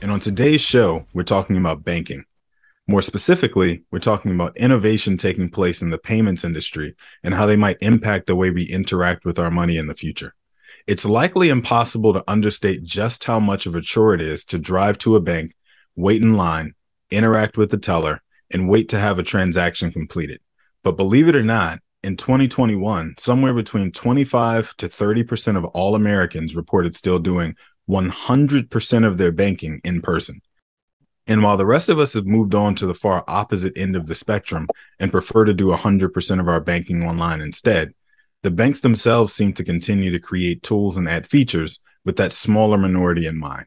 And on today's show, we're talking about banking. More specifically, we're talking about innovation taking place in the payments industry and how they might impact the way we interact with our money in the future. It's likely impossible to understate just how much of a chore it is to drive to a bank, wait in line, interact with the teller, and wait to have a transaction completed. But believe it or not, in 2021, somewhere between 25 to 30% of all Americans reported still doing 100% of their banking in person. And while the rest of us have moved on to the far opposite end of the spectrum and prefer to do 100% of our banking online instead, the banks themselves seem to continue to create tools and add features with that smaller minority in mind.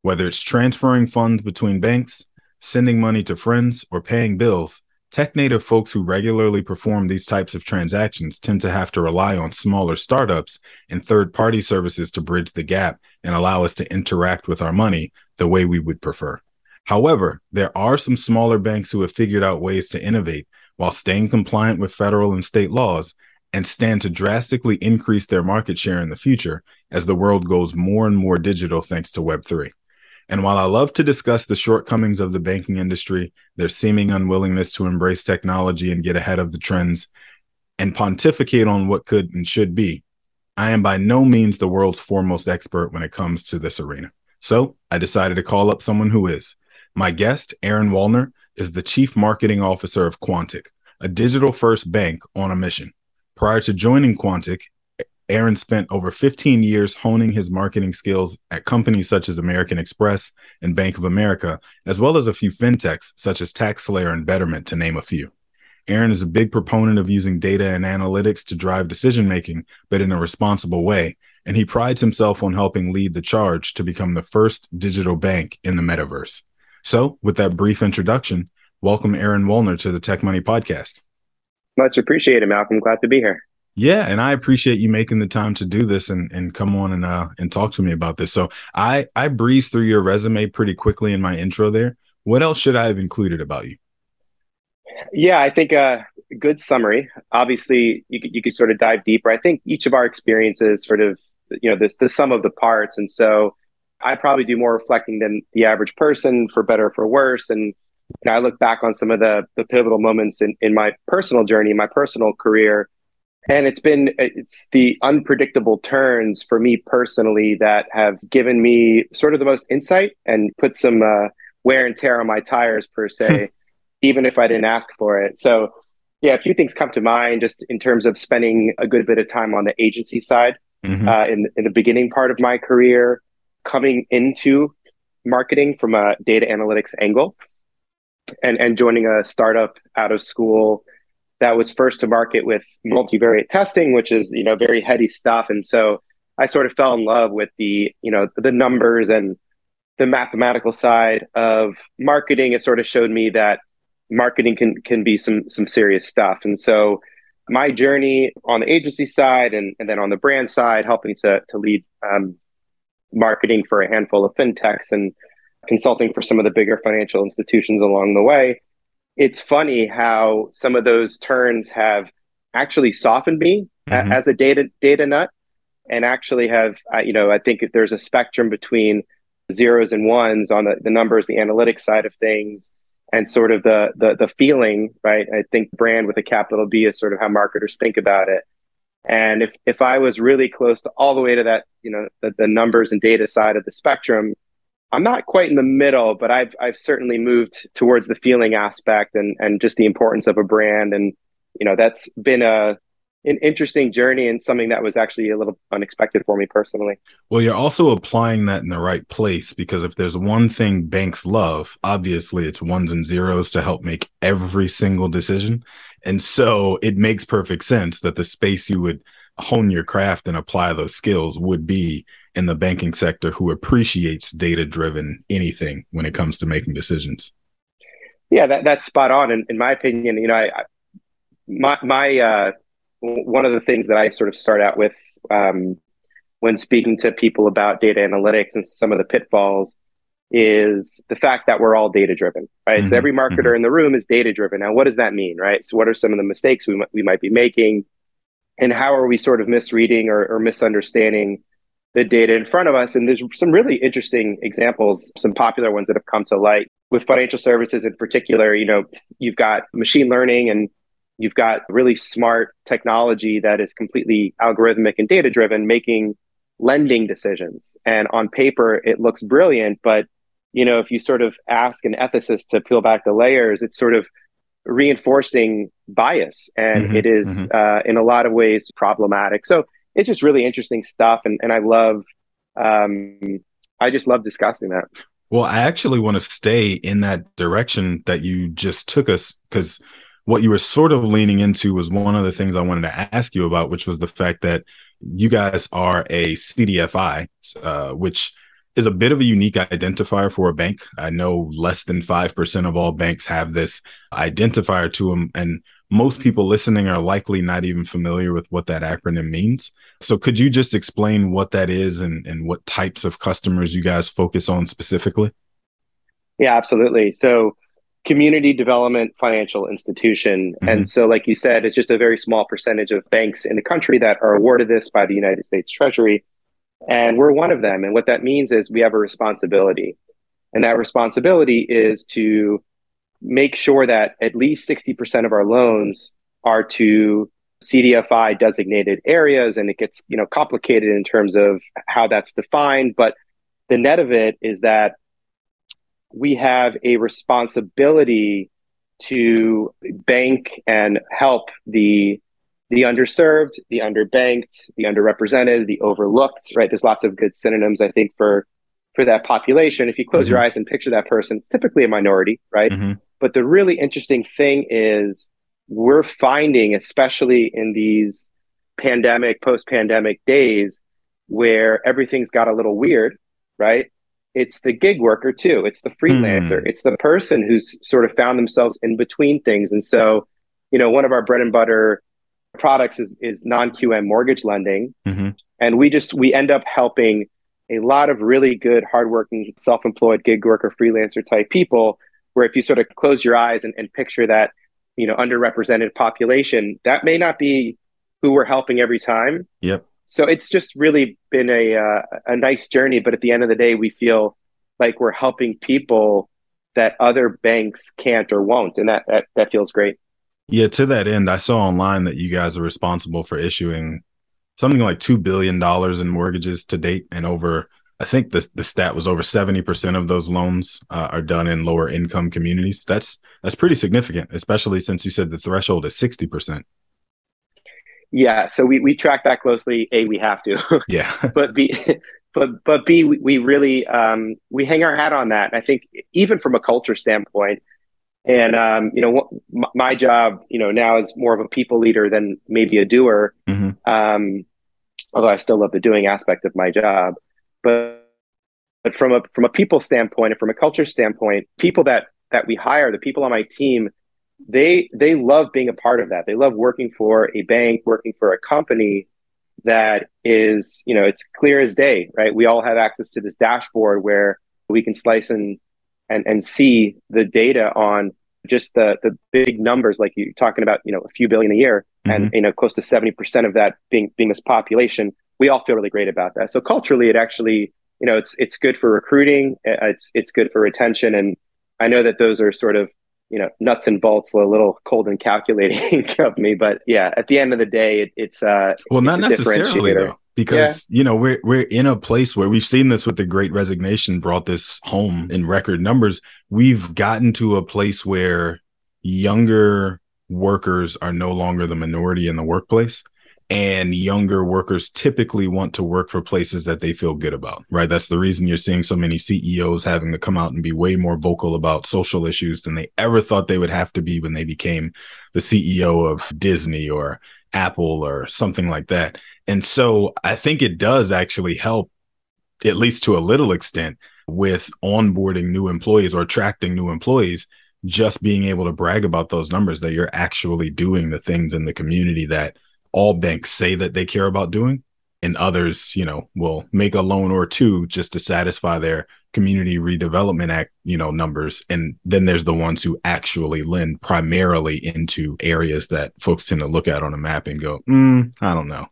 Whether it's transferring funds between banks, sending money to friends, or paying bills, Tech native folks who regularly perform these types of transactions tend to have to rely on smaller startups and third party services to bridge the gap and allow us to interact with our money the way we would prefer. However, there are some smaller banks who have figured out ways to innovate while staying compliant with federal and state laws and stand to drastically increase their market share in the future as the world goes more and more digital thanks to Web3. And while I love to discuss the shortcomings of the banking industry, their seeming unwillingness to embrace technology and get ahead of the trends, and pontificate on what could and should be, I am by no means the world's foremost expert when it comes to this arena. So I decided to call up someone who is. My guest, Aaron Wallner, is the Chief Marketing Officer of Quontic, a digital first bank on a mission. Prior to joining Quontic, Aaron spent over 15 years honing his marketing skills at companies such as American Express and Bank of America, as well as a few fintechs such as TaxSlayer and Betterment, to name a few. Aaron is a big proponent of using data and analytics to drive decision making, but in a responsible way. And he prides himself on helping lead the charge to become the first digital bank in the metaverse. So, with that brief introduction, welcome Aaron Wallner to the Tech Money Podcast. Much appreciated, Malcolm. Glad to be here. Yeah, and I appreciate you making the time to do this and and come on and uh and talk to me about this. So I I breezed through your resume pretty quickly in my intro there. What else should I have included about you? Yeah, I think a uh, good summary. Obviously, you could you could sort of dive deeper. I think each of our experiences sort of you know this the sum of the parts, and so I probably do more reflecting than the average person, for better or for worse. And know, I look back on some of the the pivotal moments in in my personal journey, my personal career and it's been it's the unpredictable turns for me personally that have given me sort of the most insight and put some uh, wear and tear on my tires per se even if i didn't ask for it so yeah a few things come to mind just in terms of spending a good bit of time on the agency side mm-hmm. uh, in, in the beginning part of my career coming into marketing from a data analytics angle and and joining a startup out of school that was first to market with multivariate testing, which is you know very heady stuff. And so I sort of fell in love with the you know the numbers and the mathematical side of marketing. It sort of showed me that marketing can can be some some serious stuff. And so my journey on the agency side and, and then on the brand side, helping to, to lead um, marketing for a handful of fintechs and consulting for some of the bigger financial institutions along the way. It's funny how some of those turns have actually softened me mm-hmm. as a data data nut, and actually have uh, you know I think if there's a spectrum between zeros and ones on the, the numbers, the analytics side of things, and sort of the the the feeling, right? I think brand with a capital B is sort of how marketers think about it. And if if I was really close to all the way to that, you know, the, the numbers and data side of the spectrum, I'm not quite in the middle, but I've I've certainly moved towards the feeling aspect and and just the importance of a brand. And you know, that's been a an interesting journey and something that was actually a little unexpected for me personally. Well, you're also applying that in the right place because if there's one thing banks love, obviously it's ones and zeros to help make every single decision. And so it makes perfect sense that the space you would hone your craft and apply those skills would be in the banking sector who appreciates data driven anything when it comes to making decisions. Yeah, that, that's spot on. In, in my opinion, you know, I, I my, my, uh, one of the things that I sort of start out with um, when speaking to people about data analytics and some of the pitfalls is the fact that we're all data driven, right? Mm-hmm. So every marketer mm-hmm. in the room is data driven. Now, what does that mean, right? So, what are some of the mistakes we, we might be making? And how are we sort of misreading or, or misunderstanding the data in front of us? And there's some really interesting examples, some popular ones that have come to light with financial services in particular. You know, you've got machine learning and you've got really smart technology that is completely algorithmic and data driven, making lending decisions. And on paper, it looks brilliant, but you know, if you sort of ask an ethicist to peel back the layers, it's sort of reinforcing bias, and mm-hmm, it is, mm-hmm. uh, in a lot of ways problematic. So it's just really interesting stuff, and and I love, um, I just love discussing that. Well, I actually want to stay in that direction that you just took us because what you were sort of leaning into was one of the things I wanted to ask you about, which was the fact that you guys are a CDFI, uh, which is a bit of a unique identifier for a bank. I know less than 5% of all banks have this identifier to them. And most people listening are likely not even familiar with what that acronym means. So could you just explain what that is and, and what types of customers you guys focus on specifically? Yeah, absolutely. So community development financial institution. Mm-hmm. And so, like you said, it's just a very small percentage of banks in the country that are awarded this by the United States Treasury. And we're one of them. And what that means is we have a responsibility. And that responsibility is to make sure that at least 60% of our loans are to CDFI designated areas. And it gets, you know, complicated in terms of how that's defined. But the net of it is that we have a responsibility to bank and help the the underserved, the underbanked, the underrepresented, the overlooked, right? There's lots of good synonyms, I think, for for that population. If you close mm-hmm. your eyes and picture that person, it's typically a minority, right? Mm-hmm. But the really interesting thing is we're finding, especially in these pandemic, post-pandemic days, where everything's got a little weird, right? it's the gig worker too. It's the freelancer. Mm. It's the person who's sort of found themselves in between things. And so, you know, one of our bread and butter products is, is non-QM mortgage lending. Mm-hmm. And we just, we end up helping a lot of really good, hardworking, self-employed gig worker, freelancer type people, where if you sort of close your eyes and, and picture that, you know, underrepresented population, that may not be who we're helping every time. Yep so it's just really been a uh, a nice journey. But at the end of the day, we feel like we're helping people that other banks can't or won't, and that that that feels great. Yeah, to that end, I saw online that you guys are responsible for issuing something like two billion dollars in mortgages to date, and over I think the the stat was over seventy percent of those loans uh, are done in lower income communities. That's that's pretty significant, especially since you said the threshold is sixty percent. Yeah, so we, we track that closely. A, we have to. Yeah. but B, but but B, we, we really um, we hang our hat on that. I think even from a culture standpoint, and um, you know, my, my, job, you know, now is more of a people leader than maybe a doer. Mm-hmm. Um, although I still love the doing aspect of my job, but but from a from a people standpoint and from a culture standpoint, people that that we hire, the people on my team they they love being a part of that. They love working for a bank, working for a company that is, you know, it's clear as day, right? We all have access to this dashboard where we can slice and and and see the data on just the the big numbers, like you're talking about, you know, a few billion a year, mm-hmm. and you know, close to seventy percent of that being being this population. We all feel really great about that. So culturally, it actually, you know, it's it's good for recruiting. It's it's good for retention, and I know that those are sort of you know nuts and bolts a little cold and calculating of me but yeah at the end of the day it, it's uh well not necessarily though because yeah. you know we're we're in a place where we've seen this with the great resignation brought this home in record numbers we've gotten to a place where younger workers are no longer the minority in the workplace and younger workers typically want to work for places that they feel good about, right? That's the reason you're seeing so many CEOs having to come out and be way more vocal about social issues than they ever thought they would have to be when they became the CEO of Disney or Apple or something like that. And so I think it does actually help, at least to a little extent, with onboarding new employees or attracting new employees just being able to brag about those numbers that you're actually doing the things in the community that all banks say that they care about doing. And others you know will make a loan or two just to satisfy their community redevelopment act you know numbers. And then there's the ones who actually lend primarily into areas that folks tend to look at on a map and go mm, i don't know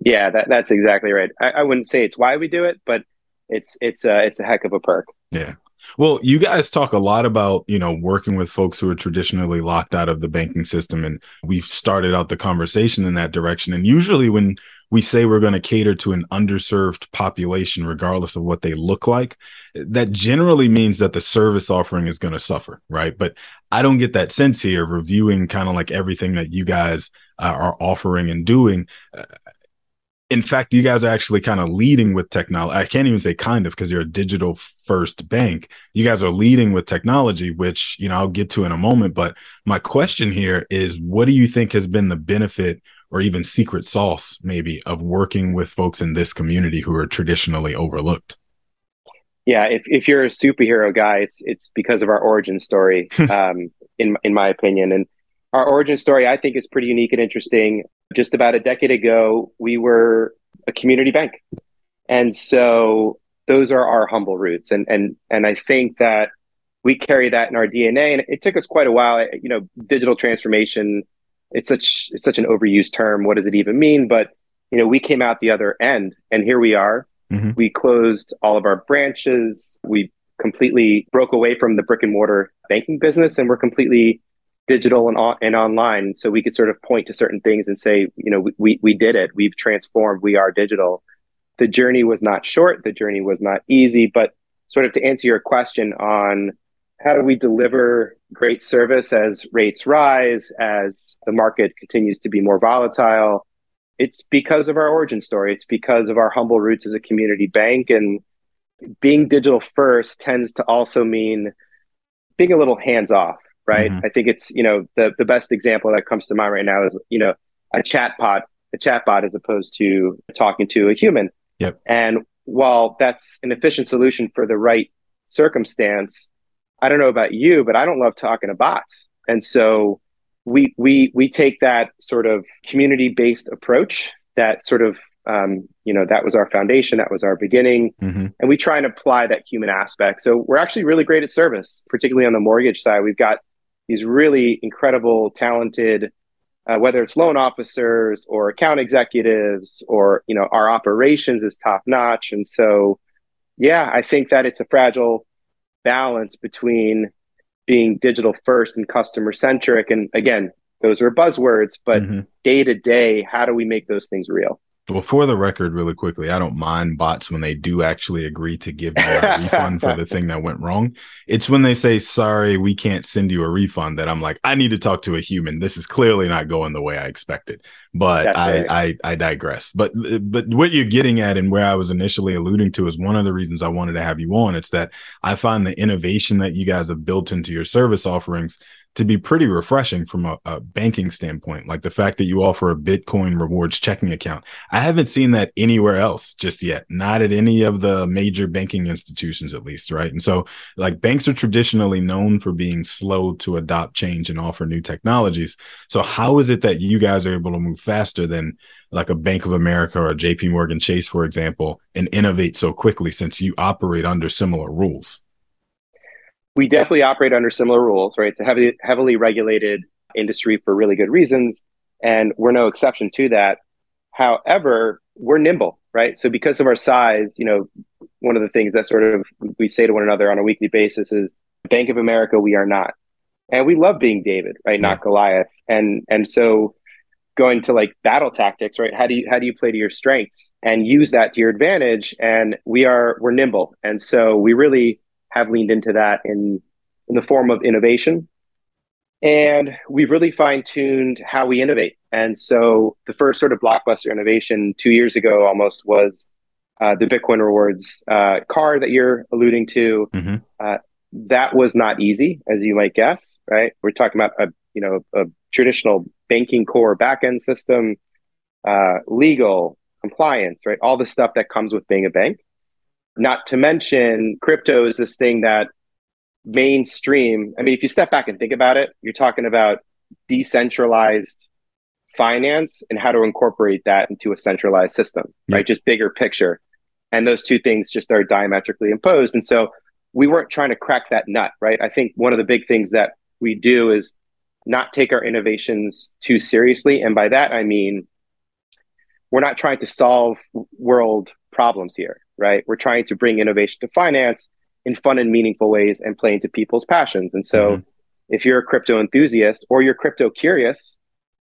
yeah that, that's exactly right I, I wouldn't say it's why we do it but it's it's a it's a heck of a perk yeah well, you guys talk a lot about, you know, working with folks who are traditionally locked out of the banking system. And we've started out the conversation in that direction. And usually when we say we're going to cater to an underserved population, regardless of what they look like, that generally means that the service offering is going to suffer, right? But I don't get that sense here, reviewing kind of like everything that you guys uh, are offering and doing. Uh, in fact, you guys are actually kind of leading with technology. I can't even say kind of because you're a digital first bank. You guys are leading with technology, which, you know, I'll get to in a moment. But my question here is what do you think has been the benefit or even secret sauce, maybe, of working with folks in this community who are traditionally overlooked? Yeah, if, if you're a superhero guy, it's it's because of our origin story, um, in in my opinion. And our origin story, I think, is pretty unique and interesting. Just about a decade ago, we were a community bank. And so those are our humble roots. And and and I think that we carry that in our DNA. And it took us quite a while. You know, digital transformation, it's such it's such an overused term. What does it even mean? But you know, we came out the other end and here we are. Mm-hmm. We closed all of our branches. We completely broke away from the brick and mortar banking business and we're completely digital and, and online so we could sort of point to certain things and say you know we, we did it. We've transformed. We are digital. The journey was not short. The journey was not easy. But sort of to answer your question on how do we deliver great service as rates rise as the market continues to be more volatile it's because of our origin story. It's because of our humble roots as a community bank. And being digital first tends to also mean being a little hands off right? Mm-hmm. I think it's you know the the best example that comes to mind right now is you know a chatbot, a chatbot as opposed to talking to a human. Yep. And while that's an efficient solution for the right circumstance, I don't know about you, but I don't love talking to bots. And so we we we take that sort of community based approach that sort of um, you know that was our foundation that was our beginning mm-hmm. and we try and apply that human aspect so we're actually really great at service particularly on the mortgage side we've got these really incredible, talented, uh, whether it's loan officers or account executives or you know our operations is top notch. And so, yeah, I think that it's a fragile balance between being digital first and customer centric. And again, those are buzzwords, but day to day, how do we make those things real? Well, for the record, really quickly, I don't mind bots when they do actually agree to give me a refund for the thing that went wrong. It's when they say, sorry, we can't send you a refund that I'm like, I need to talk to a human. This is clearly not going the way I expected. But I, I, I digress. But but what you're getting at and where I was initially alluding to is one of the reasons I wanted to have you on. It's that I find the innovation that you guys have built into your service offerings to be pretty refreshing from a, a, banking standpoint. Like the fact that you offer a Bitcoin rewards checking account. I haven't seen that anywhere else just yet, not at any of the major banking institutions, at least. Right. And so, like, banks are traditionally known for being slow to adopt change and offer new technologies. So, how is it that you guys are able to move faster than like a Bank of America or JP Morgan Chase, for example, and innovate so quickly since you operate under similar rules? We definitely operate under similar rules, right? It's a heavily heavily regulated industry for really good reasons, and we're no exception to that. However, we're nimble, right? So because of our size, you know, one of the things that sort of we say to one another on a weekly basis is Bank of America, we are not. And we love being David, right? Yeah. Not Goliath. And and so going to like battle tactics, right? How do you how do you play to your strengths and use that to your advantage? And we are we're nimble. And so we really have leaned into that in in the form of innovation. And we've really fine tuned how we innovate. And so the first sort of blockbuster innovation two years ago almost was uh, the Bitcoin rewards uh, card that you're alluding to. Mm-hmm. Uh, that was not easy, as you might guess, right? We're talking about a you know a traditional banking core backend system, uh, legal compliance, right? All the stuff that comes with being a bank. Not to mention, crypto is this thing that mainstream. I mean, if you step back and think about it, you're talking about decentralized finance and how to incorporate that into a centralized system, yeah. right? Just bigger picture. And those two things just are diametrically imposed. And so we weren't trying to crack that nut, right? I think one of the big things that we do is not take our innovations too seriously. And by that, I mean, we're not trying to solve world problems here right? We're trying to bring innovation to finance in fun and meaningful ways and play into people's passions. And so, mm-hmm. if you're a crypto enthusiast or you're crypto curious,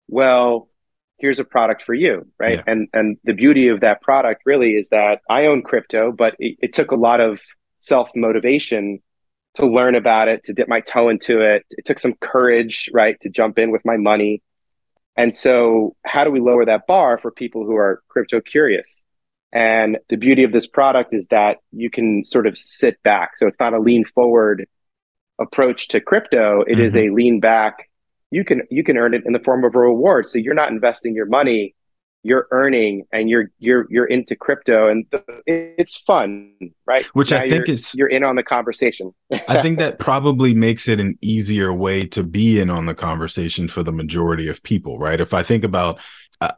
well, here's a product for you, right? Yeah. And and the beauty of that product really is that I own crypto, but it, it took a lot of self motivation to learn about it, to dip my toe into it. It took some courage, right, to jump in with my money. And so, how do we lower that bar for people who are crypto curious? And the beauty of this product is that you can sort of sit back. So it's not a lean forward approach to crypto. It mm-hmm. is a lean back. You can you can earn it in the form of a reward. So you're not investing your money, you're earning and you're you're you're into crypto and it's fun, right? Which now I think is you're in on the conversation. I think that probably makes it an easier way to be in on the conversation for the majority of people, right? If I think about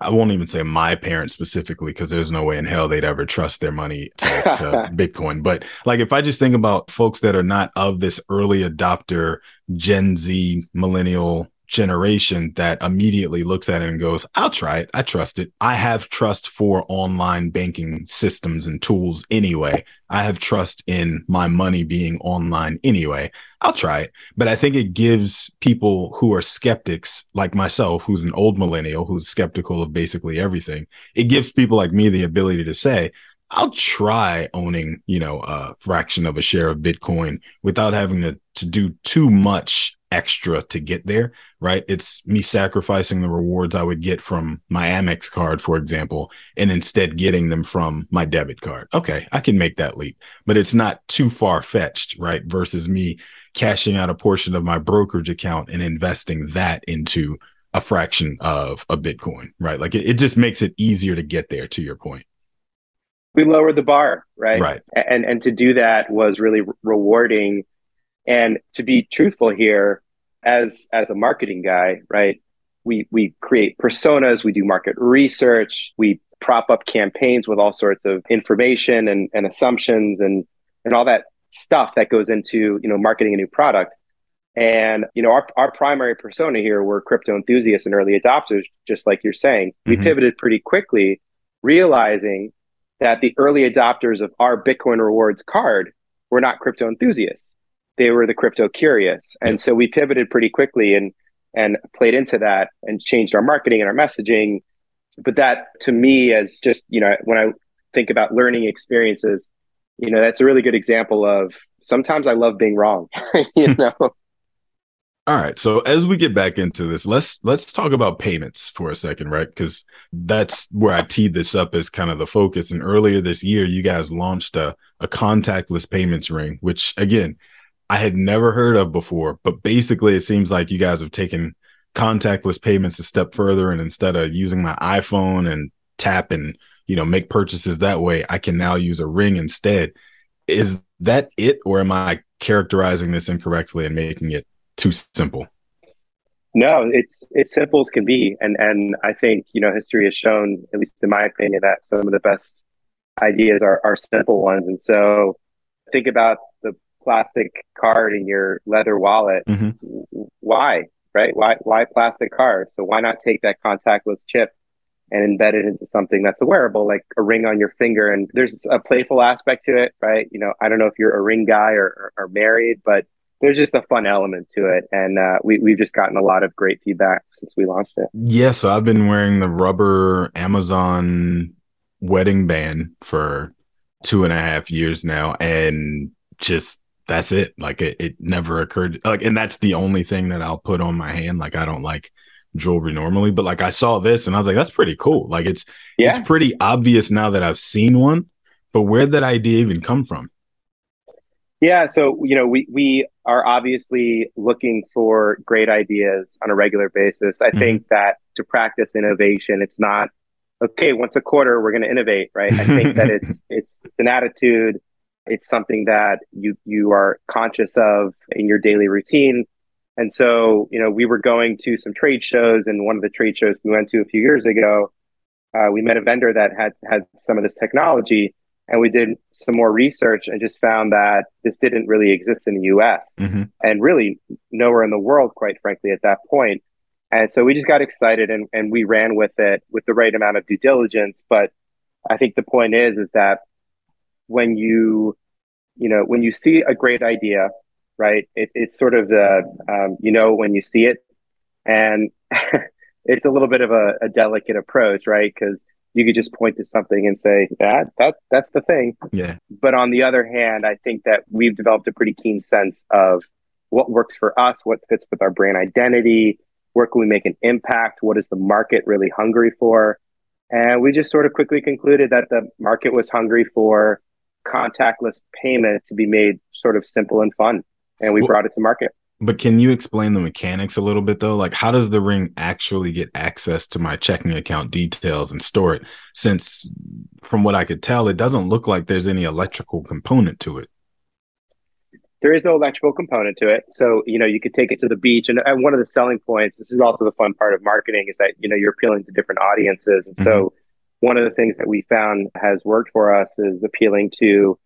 I won't even say my parents specifically because there's no way in hell they'd ever trust their money to, to Bitcoin. But like if I just think about folks that are not of this early adopter Gen Z millennial generation that immediately looks at it and goes, I'll try it. I trust it. I have trust for online banking systems and tools anyway. I have trust in my money being online anyway. I'll try it. But I think it gives people who are skeptics like myself, who's an old millennial, who's skeptical of basically everything, it gives people like me the ability to say, I'll try owning, you know, a fraction of a share of Bitcoin without having to, to do too much extra to get there, right? It's me sacrificing the rewards I would get from my Amex card, for example, and instead getting them from my debit card. Okay, I can make that leap, but it's not too far fetched, right? Versus me cashing out a portion of my brokerage account and investing that into a fraction of a Bitcoin, right? Like it, it just makes it easier to get there to your point we lowered the bar right right and and to do that was really rewarding and to be truthful here as as a marketing guy, right? We we create personas, we do market research, we prop up campaigns with all sorts of information and, and assumptions and and all that stuff that goes into you know marketing a new product. And you know our our primary persona here were crypto enthusiasts and early adopters, just like you're saying. We mm-hmm. pivoted pretty quickly, realizing that the early adopters of our Bitcoin rewards card were not crypto enthusiasts they were the crypto curious. And so we pivoted pretty quickly and and played into that and changed our marketing and our messaging. But that to me as just, you know, when I think about learning experiences, you know, that's a really good example of sometimes I love being wrong, you hmm. know. All right. So as we get back into this, let's let's talk about payments for a second, right? Because that's where I teed this up as kind of the focus. And earlier this year, you guys launched a, a contactless payments ring, which again, I had never heard of before, but basically it seems like you guys have taken contactless payments a step further and instead of using my iPhone and tap and you know make purchases that way, I can now use a ring instead. Is that it or am I characterizing this incorrectly and making it too simple? No, it's it's simple as can be, and and I think you know history has shown, at least in my opinion, that some of the best ideas are are simple ones. And so, think about plastic card in your leather wallet. Mm-hmm. Why, right? Why why plastic card? So why not take that contactless chip and embed it into something that's a wearable, like a ring on your finger? And there's a playful aspect to it, right? You know, I don't know if you're a ring guy or, or, or married, but there's just a fun element to it, and uh, we we've just gotten a lot of great feedback since we launched it. Yeah, so I've been wearing the rubber Amazon wedding band for two and a half years now, and just that's it. Like it, it never occurred. Like, and that's the only thing that I'll put on my hand. Like I don't like jewelry normally, but like I saw this and I was like, that's pretty cool. Like it's yeah. it's pretty obvious now that I've seen one. But where did that idea even come from? Yeah, so you know, we we are obviously looking for great ideas on a regular basis. I mm-hmm. think that to practice innovation, it's not okay. Once a quarter, we're going to innovate, right? I think that it's it's an attitude. It's something that you you are conscious of in your daily routine. And so, you know, we were going to some trade shows, and one of the trade shows we went to a few years ago, uh, we met a vendor that had had some of this technology and we did some more research and just found that this didn't really exist in the US mm-hmm. and really nowhere in the world, quite frankly, at that point. And so we just got excited and, and we ran with it with the right amount of due diligence. But I think the point is, is that when you, you know, when you see a great idea, right, it, it's sort of the, um, you know, when you see it and it's a little bit of a, a delicate approach, right? Because you could just point to something and say that that that's the thing. Yeah. But on the other hand, I think that we've developed a pretty keen sense of what works for us, what fits with our brand identity, where can we make an impact, what is the market really hungry for, and we just sort of quickly concluded that the market was hungry for contactless payment to be made sort of simple and fun, and we well, brought it to market. But can you explain the mechanics a little bit though? Like, how does the ring actually get access to my checking account details and store it? Since, from what I could tell, it doesn't look like there's any electrical component to it. There is no electrical component to it. So, you know, you could take it to the beach. And, and one of the selling points, this is also the fun part of marketing, is that, you know, you're appealing to different audiences. And mm-hmm. so, one of the things that we found has worked for us is appealing to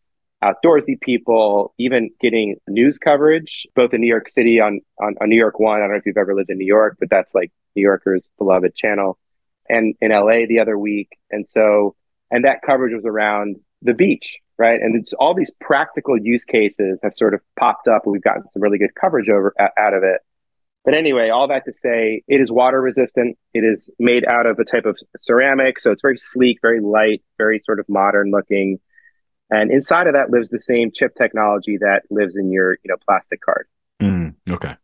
outdoorsy people, even getting news coverage, both in New York City on, on, on, New York One. I don't know if you've ever lived in New York, but that's like New Yorkers' beloved channel, and in LA the other week. And so, and that coverage was around the beach, right? And it's all these practical use cases have sort of popped up, and we've gotten some really good coverage over out of it. But anyway, all that to say, it is water resistant. It is made out of a type of ceramic, so it's very sleek, very light, very sort of modern looking and inside of that lives the same chip technology that lives in your, you know, plastic card. Mm, okay.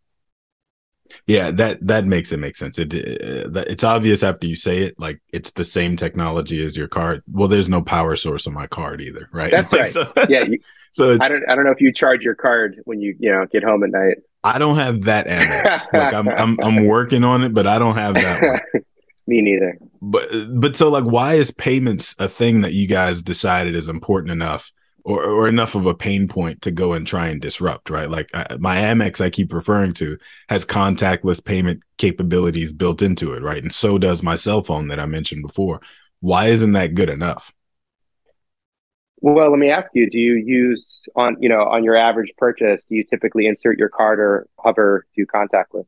Yeah, that that makes it make sense. It uh, it's obvious after you say it, like it's the same technology as your card. Well, there's no power source on my card either, right? That's like, right. So, yeah. You, so I don't I don't know if you charge your card when you you know get home at night. I don't have that Amex. like I'm I'm I'm working on it, but I don't have that one. Me neither. But but so like why is payments a thing that you guys decided is important enough or or enough of a pain point to go and try and disrupt, right? Like I, my Amex I keep referring to has contactless payment capabilities built into it, right? And so does my cell phone that I mentioned before. Why isn't that good enough? Well, let me ask you, do you use on, you know, on your average purchase, do you typically insert your card or hover to contactless?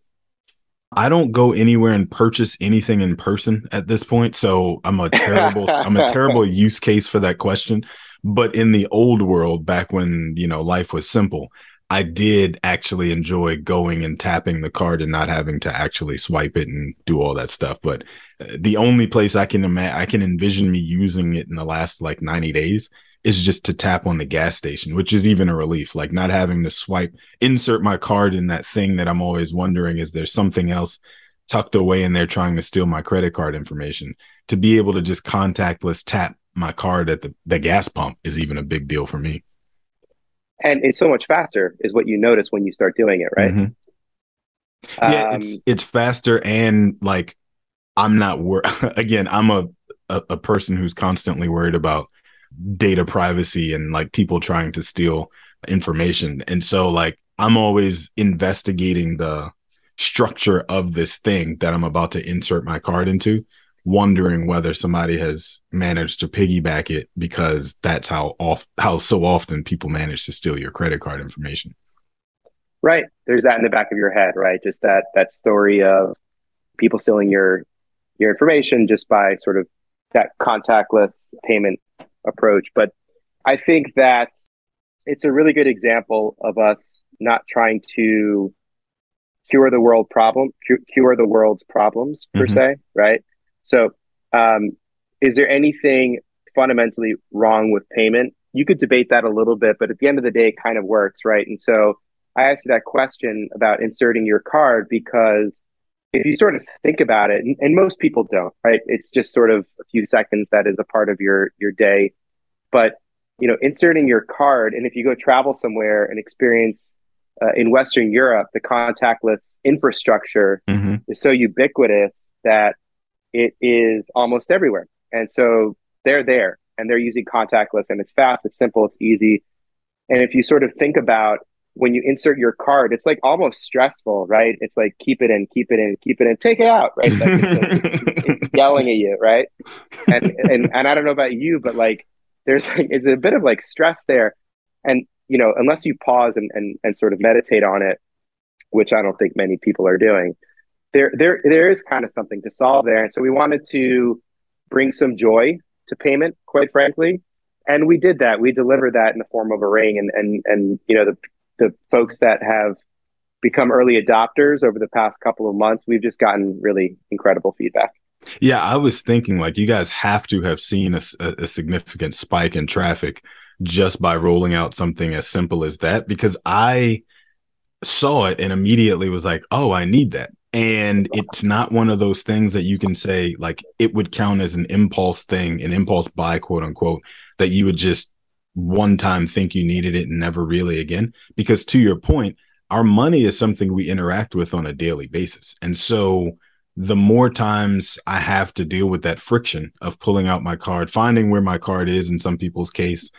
I don't go anywhere and purchase anything in person at this point. So I'm a terrible, I'm a terrible use case for that question. But in the old world, back when, you know, life was simple, I did actually enjoy going and tapping the card and not having to actually swipe it and do all that stuff. But uh, the only place I can imagine, I can envision me using it in the last like 90 days is just to tap on the gas station, which is even a relief, like not having to swipe, insert my card in that thing that I'm always wondering is there something else tucked away in there trying to steal my credit card information? To be able to just contactless tap my card at the, the gas pump is even a big deal for me. and it's so much faster is what you notice when you start doing it right mm-hmm. yeah um, it's it's faster and like i'm not wor- again i'm a, a a person who's constantly worried about data privacy and like people trying to steal information and so like i'm always investigating the structure of this thing that i'm about to insert my card into wondering whether somebody has managed to piggyback it because that's how off how so often people manage to steal your credit card information. Right. There's that in the back of your head, right? Just that that story of people stealing your your information just by sort of that contactless payment approach. But I think that it's a really good example of us not trying to cure the world problem, cure the world's problems per mm-hmm. se, right? So, um, is there anything fundamentally wrong with payment? You could debate that a little bit, but at the end of the day, it kind of works, right? And so, I asked you that question about inserting your card because if you sort of think about it, and, and most people don't, right? It's just sort of a few seconds that is a part of your your day, but you know, inserting your card, and if you go travel somewhere and experience uh, in Western Europe, the contactless infrastructure mm-hmm. is so ubiquitous that it is almost everywhere. And so they're there and they're using contactless and it's fast, it's simple, it's easy. And if you sort of think about when you insert your card, it's like almost stressful, right? It's like keep it in, keep it in, keep it in, take it out, right? Like it's, it's, it's, yelling at you, right? And, and and I don't know about you, but like there's like it's a bit of like stress there, and you know unless you pause and and, and sort of meditate on it, which I don't think many people are doing, there there there is kind of something to solve there. And so we wanted to bring some joy to payment, quite frankly. And we did that. We delivered that in the form of a ring and and and you know the the folks that have become early adopters over the past couple of months, we've just gotten really incredible feedback. Yeah, I was thinking like you guys have to have seen a, a, significant spike in traffic just by rolling out something as simple as that because I saw it and immediately was like, "Oh, I need that." and it's not one of those things that you can say like it would count as an impulse thing an impulse buy quote unquote that you would just one time think you needed it and never really again because to your point our money is something we interact with on a daily basis and so the more times i have to deal with that friction of pulling out my card finding where my card is in some people's case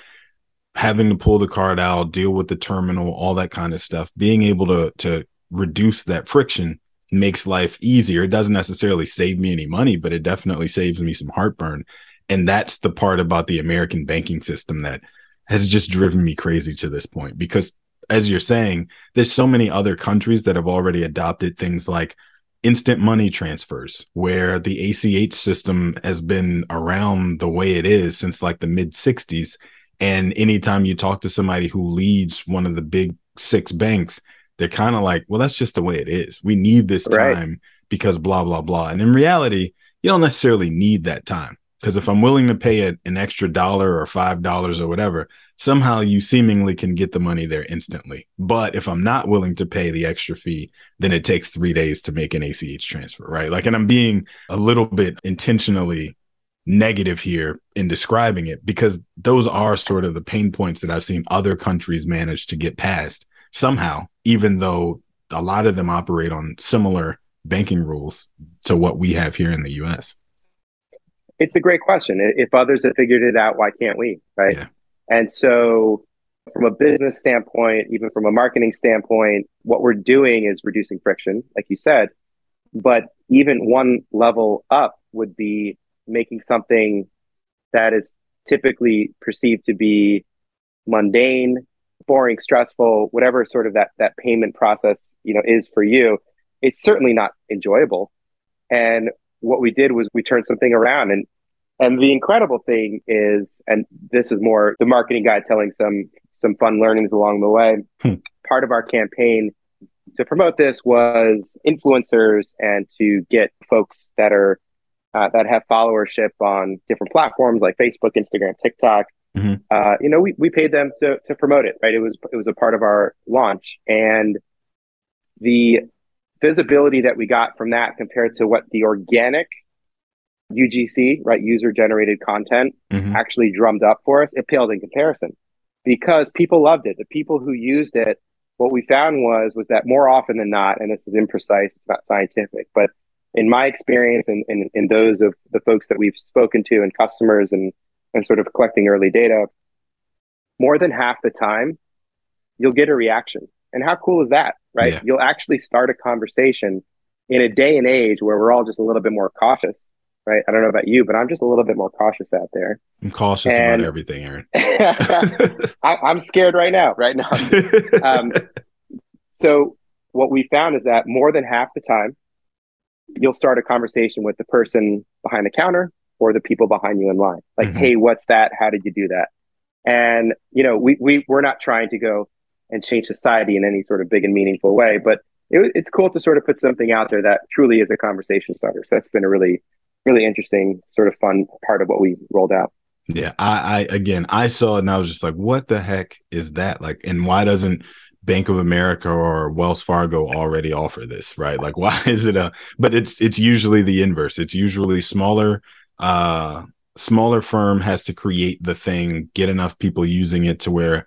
having to pull the card out deal with the terminal all that kind of stuff being able to to reduce that friction makes life easier. It doesn't necessarily save me any money, but it definitely saves me some heartburn. And that's the part about the American banking system that has just driven me crazy to this point because as you're saying, there's so many other countries that have already adopted things like instant money transfers, where the ACH system has been around the way it is since like the mid 60s. And anytime you talk to somebody who leads one of the big six banks, they're kind of like, well, that's just the way it is. We need this time because blah, blah, blah. And in reality, you don't necessarily need that time. Because if I'm willing to pay a, an extra dollar or five dollars or whatever, somehow you seemingly can get the money there instantly. But if I'm not willing to pay the extra fee, then it takes three days to make an ACH transfer, right? Like, and I'm being a little bit intentionally negative here in describing it because those are sort of the pain points that I've seen other countries manage to get past somehow, even though a lot of them operate on similar banking rules to what we have here in the US? It's a great question. If others have figured it out, why can't we? Right. Yeah. And so, from a business standpoint, even from a marketing standpoint, what we're doing is reducing friction, like you said. But even one level up would be making something that is typically perceived to be mundane boring, stressful, whatever sort of that that payment process you know is for you, it's certainly not enjoyable. And what we did was we turned something around and and the incredible thing is, and this is more the marketing guy telling some some fun learnings along the way. Hmm. Part of our campaign to promote this was influencers and to get folks that are uh, that have followership on different platforms like Facebook, Instagram, TikTok mm-hmm. uh, you know, we, we paid them to, to promote it, right? It was, it was a part of our launch and the visibility that we got from that compared to what the organic UGC, right, user generated content mm-hmm. actually drummed up for us, it paled in comparison. because people loved it. The people who used it, what we found was was that more often than not, and this is imprecise, it's not scientific, but in my experience and in, in, in those of the folks that we've spoken to and customers and and sort of collecting early data, more than half the time, you'll get a reaction. And how cool is that, right? Yeah. You'll actually start a conversation in a day and age where we're all just a little bit more cautious, right? I don't know about you, but I'm just a little bit more cautious out there. I'm cautious and, about everything, Aaron. I, am scared right now, right now. Um, so what we found is that more than half the time, you'll start a conversation with the person behind the counter or the people behind you in line. Like, mm-hmm. hey, what's that? How did you do that? And you know, we we we're not trying to go and change society in any sort of big and meaningful way, but it, it's cool to sort of put something out there that truly is a conversation starter. So that's been a really really interesting sort of fun part of what we rolled out. Yeah, I, I again I saw it and I was just like, what the heck is that? Like, and why doesn't Bank of America or Wells Fargo already offer this, right? Like why is it a but it's it's usually the inverse. It's usually smaller uh smaller firm has to create the thing, get enough people using it to where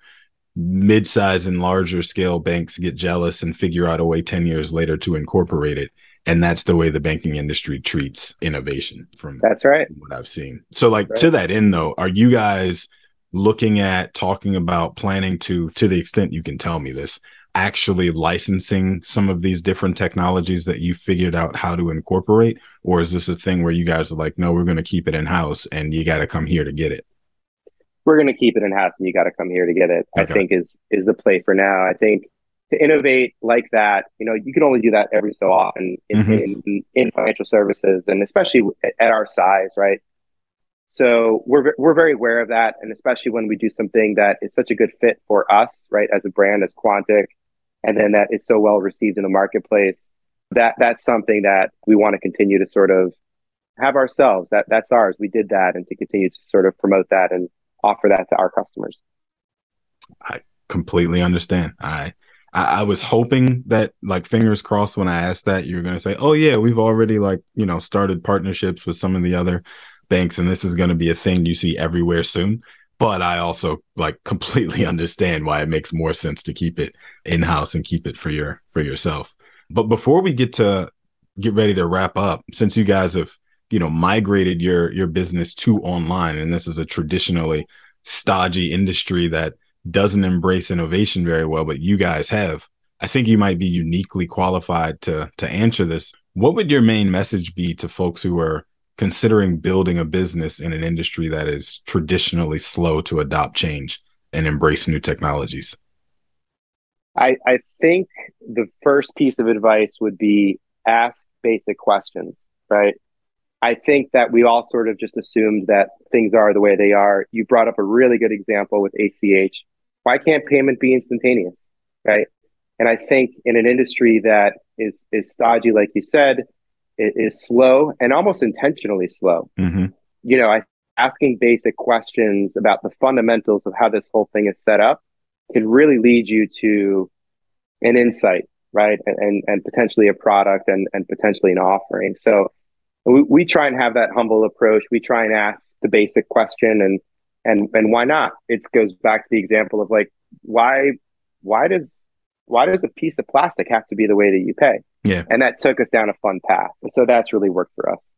mid-size and larger scale banks get jealous and figure out a way 10 years later to incorporate it. And that's the way the banking industry treats innovation from That's right. what I've seen. So like right. to that end though, are you guys looking at talking about planning to to the extent you can tell me this actually licensing some of these different technologies that you figured out how to incorporate or is this a thing where you guys are like no we're going to keep it in house and you got to come here to get it we're going to keep it in house and you got to come here to get it okay. i think is is the play for now i think to innovate like that you know you can only do that every so often in, mm-hmm. in, in financial services and especially at our size right so we're we're very aware of that, and especially when we do something that is such a good fit for us, right, as a brand, as Quontic, and then that is so well received in the marketplace. That that's something that we want to continue to sort of have ourselves. That that's ours. We did that, and to continue to sort of promote that and offer that to our customers. I completely understand. I I, I, was hoping that like fingers crossed when I asked that you were going to say, "Oh yeah, we've already like you know started partnerships with some of the other banks and this is going to be a thing you see everywhere soon but i also like completely understand why it makes more sense to keep it in house and keep it for your for yourself but before we get to get ready to wrap up since you guys have you know migrated your your business to online and this is a traditionally stodgy industry that doesn't embrace innovation very well but you guys have i think you might be uniquely qualified to to answer this what would your main message be to folks who are considering building a business in an industry that is traditionally slow to adopt change and embrace new technologies? I, I think the first piece of advice would be ask basic questions, right? I think that we all sort of just assumed that things are the way they are. You brought up a really good example with ACH. Why can't payment be instantaneous, right? And I think in an industry that is is stodgy, like you said, is slow and almost intentionally slow. Mm-hmm. You know, I asking basic questions about the fundamentals of how this whole thing is set up can really lead you to an insight, right? And and, and potentially a product and and potentially an offering. So we, we try and have that humble approach. We try and ask the basic question and and and why not? It goes back to the example of like why why does why does a piece of plastic have to be the way that you pay? Yeah. And that took us down a fun path. And so that's really worked for us.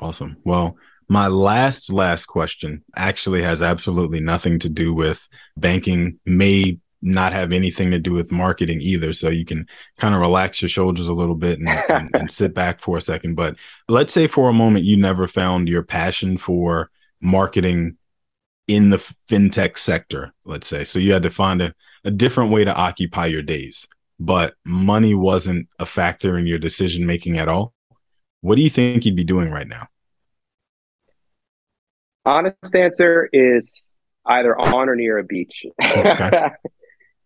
Awesome. Well, my last last question actually has absolutely nothing to do with banking, may not have anything to do with marketing either. So you can kind of relax your shoulders a little bit and, and, and sit back for a second. But let's say for a moment you never found your passion for marketing in the fintech sector, let's say. So you had to find a, a different way to occupy your days but money wasn't a factor in your decision making at all, what do you think you'd be doing right now? Honest answer is either on or near a beach. Okay.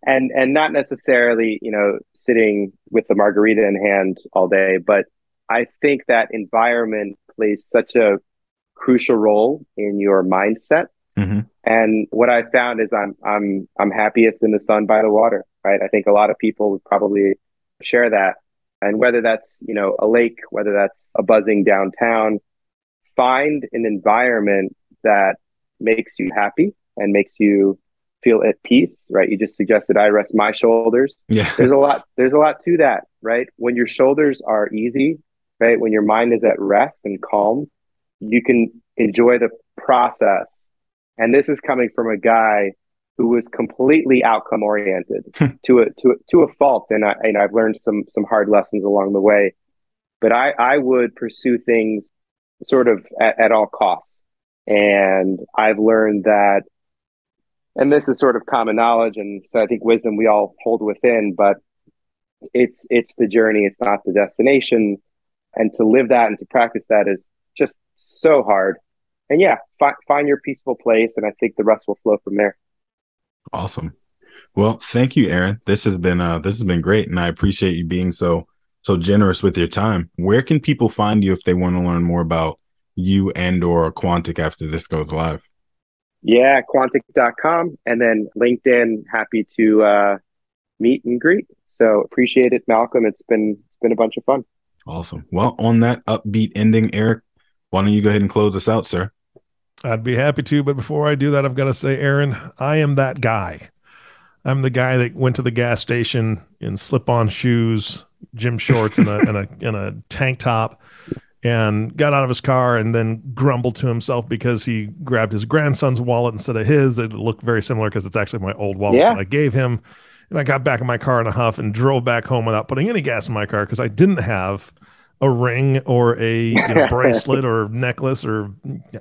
and and not necessarily, you know, sitting with the margarita in hand all day, but I think that environment plays such a crucial role in your mindset. Mm-hmm. And what I found is I'm I'm I'm happiest in the sun by the water right? I think a lot of people would probably share that. And whether that's, you know, a lake, whether that's a buzzing downtown, find an environment that makes you happy and makes you feel at peace, right? You just suggested I rest my shoulders. Yeah. There's a lot there's a lot to that, right? When your shoulders are easy, right? When your mind is at rest and calm, you can enjoy the process. And this is coming from a guy who was completely outcome oriented hmm. to a to a, to a fault and I and I've learned some some hard lessons along the way. But I I would pursue things sort of at, at all costs. And I've learned that and this is sort of common knowledge and so i think wisdom we all hold within but it's it's the journey it's not the destination. And to live that and to practice that is just so hard. And yeah fi- find your peaceful place and i think the rest will flow from there. Awesome. Well thank you aaron. This has been uh this has been great and i appreciate you being so so generous with your time. Where can people find you if they want to learn more about you and or Quontic after this goes live yeah, quontic.com and then LinkedIn. Happy to uh, meet and greet. So appreciate it, Malcolm. It's been it's been a bunch of fun. Awesome. Well, on that upbeat ending, Eric, why don't you go ahead and close us out, sir? I'd be happy to, but before I do that, I've got to say, Aaron, I am that guy. I'm the guy that went to the gas station in slip-on shoes, gym shorts, and a and a and a tank top, and got out of his car and then grumbled to himself because he grabbed his grandson's wallet instead of his. It looked very similar because it's actually my old wallet Yeah. that I gave him. And I got back in my car in a huff and drove back home without putting any gas in my car because I didn't have a ring or a you know, bracelet or necklace or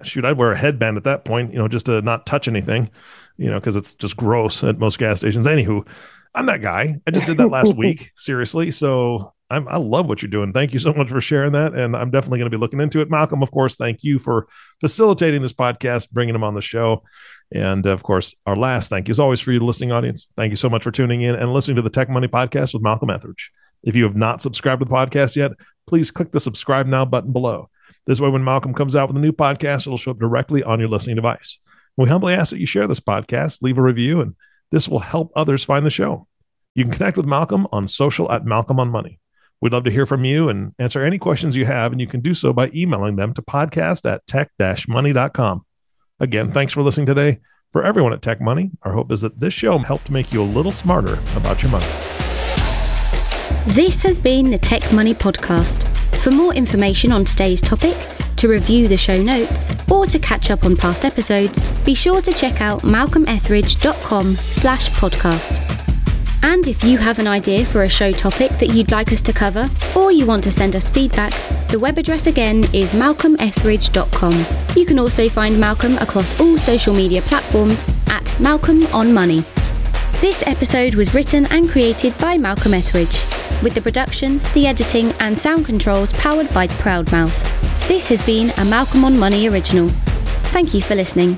shoot, I'd wear a headband at that point, you know, just to not touch anything, you know, because it's just gross at most gas stations. Anywho, I'm that guy. I just did that last week, seriously. So I'm, I love what you're doing. Thank you so much for sharing that. And I'm definitely going to be looking into it. Malcolm, of course, thank you for facilitating this podcast, bringing him on the show. And of course, our last thank you is always for you, listening audience. Thank you so much for tuning in and listening to the Tech Money Podcast with Malcolm Etheridge. If you have not subscribed to the podcast yet, please click the subscribe now button below. This way, when Malcolm comes out with a new podcast, it'll show up directly on your listening device. We humbly ask that you share this podcast, leave a review, and this will help others find the show. You can connect with Malcolm on social at Malcolm on Money. We'd love to hear from you and answer any questions you have, and you can do so by emailing them to podcast at tech-money.com. Again, thanks for listening today. For everyone at Tech Money, our hope is that this show helped make you a little smarter about your money. This has been the Tech Money Podcast. For more information on today's topic, to review the show notes, or to catch up on past episodes, be sure to check out malcolmetheridge.com slash podcast. And if you have an idea for a show topic that you'd like us to cover, or you want to send us feedback, the web address again is malcolmetheridge.com. You can also find Malcolm across all social media platforms at Malcolm on Money. This episode was written and created by Malcolm Etheridge, with the production, the editing, and sound controls powered by Proudmouth. This has been a Malcolm on Money original. Thank you for listening.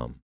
com.